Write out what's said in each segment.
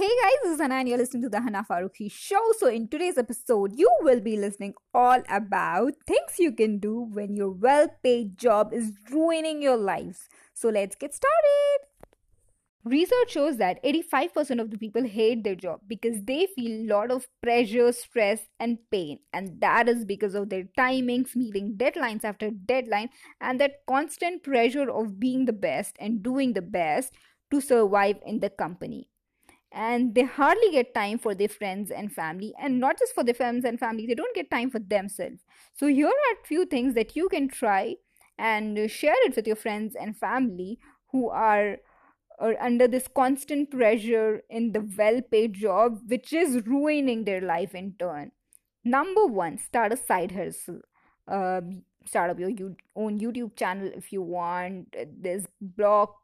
Hey guys, this is Hannah and you're listening to the Hannah Farooqi show. So in today's episode, you will be listening all about things you can do when your well-paid job is ruining your lives. So let's get started. Research shows that 85% of the people hate their job because they feel a lot of pressure, stress, and pain. And that is because of their timings, meeting deadlines after deadline, and that constant pressure of being the best and doing the best to survive in the company and they hardly get time for their friends and family and not just for their friends and family they don't get time for themselves. So here are a few things that you can try and share it with your friends and family who are, under this constant pressure in the well paid job which is ruining their life in turn. Number one start a side hustle. Uh, start up your own youtube channel if you want. There's blogs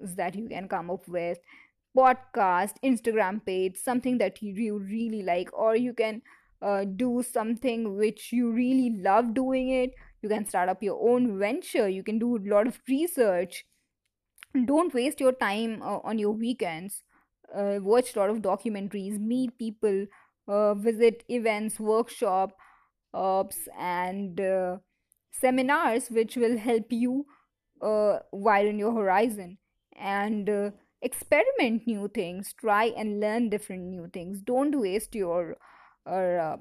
that you can come up with podcast instagram page something that you really like or you can uh, do something which you really love doing it. You can start up your own venture. You can do a lot of research. Don't waste your time uh, on your weekends. Uh, watch a lot of documentaries meet people uh, visit events workshops and uh, seminars which will help you uh, widen your horizon. And experiment new things try and learn different new things. Don't waste your uh,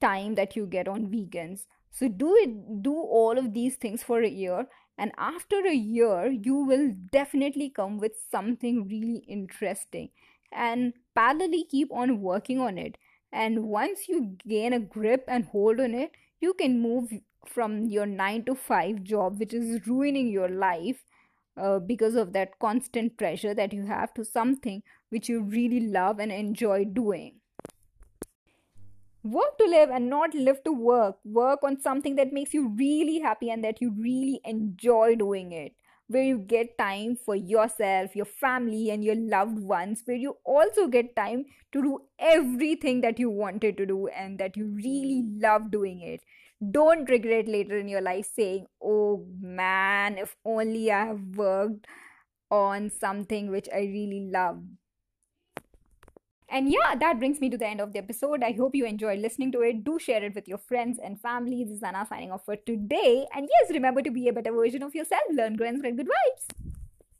time that you get on vegans so do it do all of these things for a year and after a year you will definitely come with something really interesting. And parallelly keep on working on it. And once you gain a grip and hold on it you can move from your 9 to 5 job which is ruining your life uh, because of that constant pressure that you have to something which you really love and enjoy doing. Work to live and not live to work. Work on something that makes you really happy and that you really enjoy doing it. Where you get time for yourself, your family, and your loved ones. Where you also get time to do everything that you wanted to do and that you really love doing it don't regret later in your life saying, oh man, if only I have worked on something which I really love. And yeah, that brings me to the end of the episode. I hope you enjoyed listening to it. Do share it with your friends and family. This is Anna signing off for today. And yes, remember to be a better version of yourself. Learn, grow, and spread good vibes.